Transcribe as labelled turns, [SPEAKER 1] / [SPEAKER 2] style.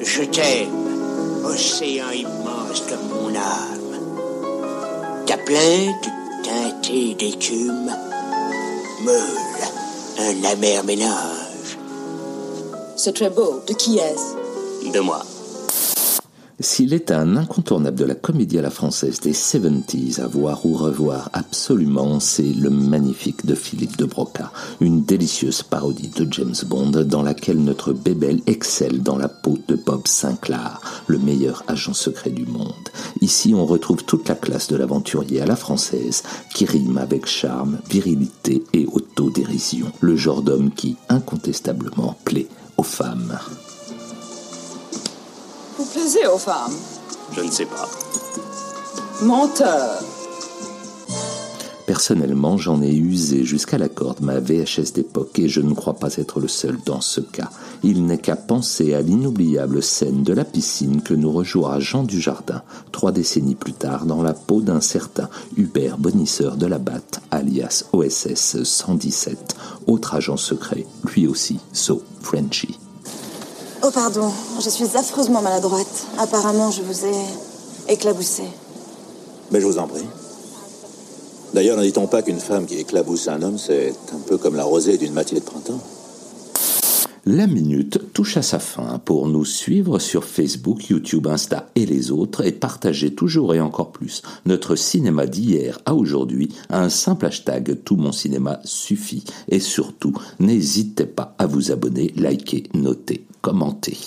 [SPEAKER 1] Je t'aime, océan immense comme mon âme. Ta plainte teintée d'écume, meule, un amer mélange.
[SPEAKER 2] C'est très beau. De qui est-ce?
[SPEAKER 1] De moi.
[SPEAKER 3] S'il est un incontournable de la comédie à la française des 70s à voir ou revoir absolument, c'est le magnifique de Philippe de Broca, une délicieuse parodie de James Bond dans laquelle notre bébel excelle dans la peau de Bob Sinclair, le meilleur agent secret du monde. Ici, on retrouve toute la classe de l'aventurier à la française qui rime avec charme, virilité et autodérision, le genre d'homme qui, incontestablement, plaît aux femmes.
[SPEAKER 2] Vous plaisez aux femmes
[SPEAKER 1] Je ne sais pas.
[SPEAKER 2] Menteur.
[SPEAKER 3] Personnellement, j'en ai usé jusqu'à la corde ma VHS d'époque et je ne crois pas être le seul dans ce cas. Il n'est qu'à penser à l'inoubliable scène de la piscine que nous rejouera Jean Dujardin, trois décennies plus tard, dans la peau d'un certain Hubert Bonisseur de la Batte, alias OSS 117, autre agent secret, lui aussi, So Frenchy.
[SPEAKER 4] Oh pardon, je suis affreusement maladroite. Apparemment, je vous ai éclaboussé.
[SPEAKER 5] Mais je vous en prie. D'ailleurs, ne dit-on pas qu'une femme qui éclabousse un homme, c'est un peu comme la rosée d'une matinée de printemps?
[SPEAKER 3] La minute touche à sa fin pour nous suivre sur Facebook, YouTube, Insta et les autres et partager toujours et encore plus notre cinéma d'hier à aujourd'hui un simple hashtag Tout mon cinéma suffit. Et surtout, n'hésitez pas à vous abonner, liker, noter, commenter.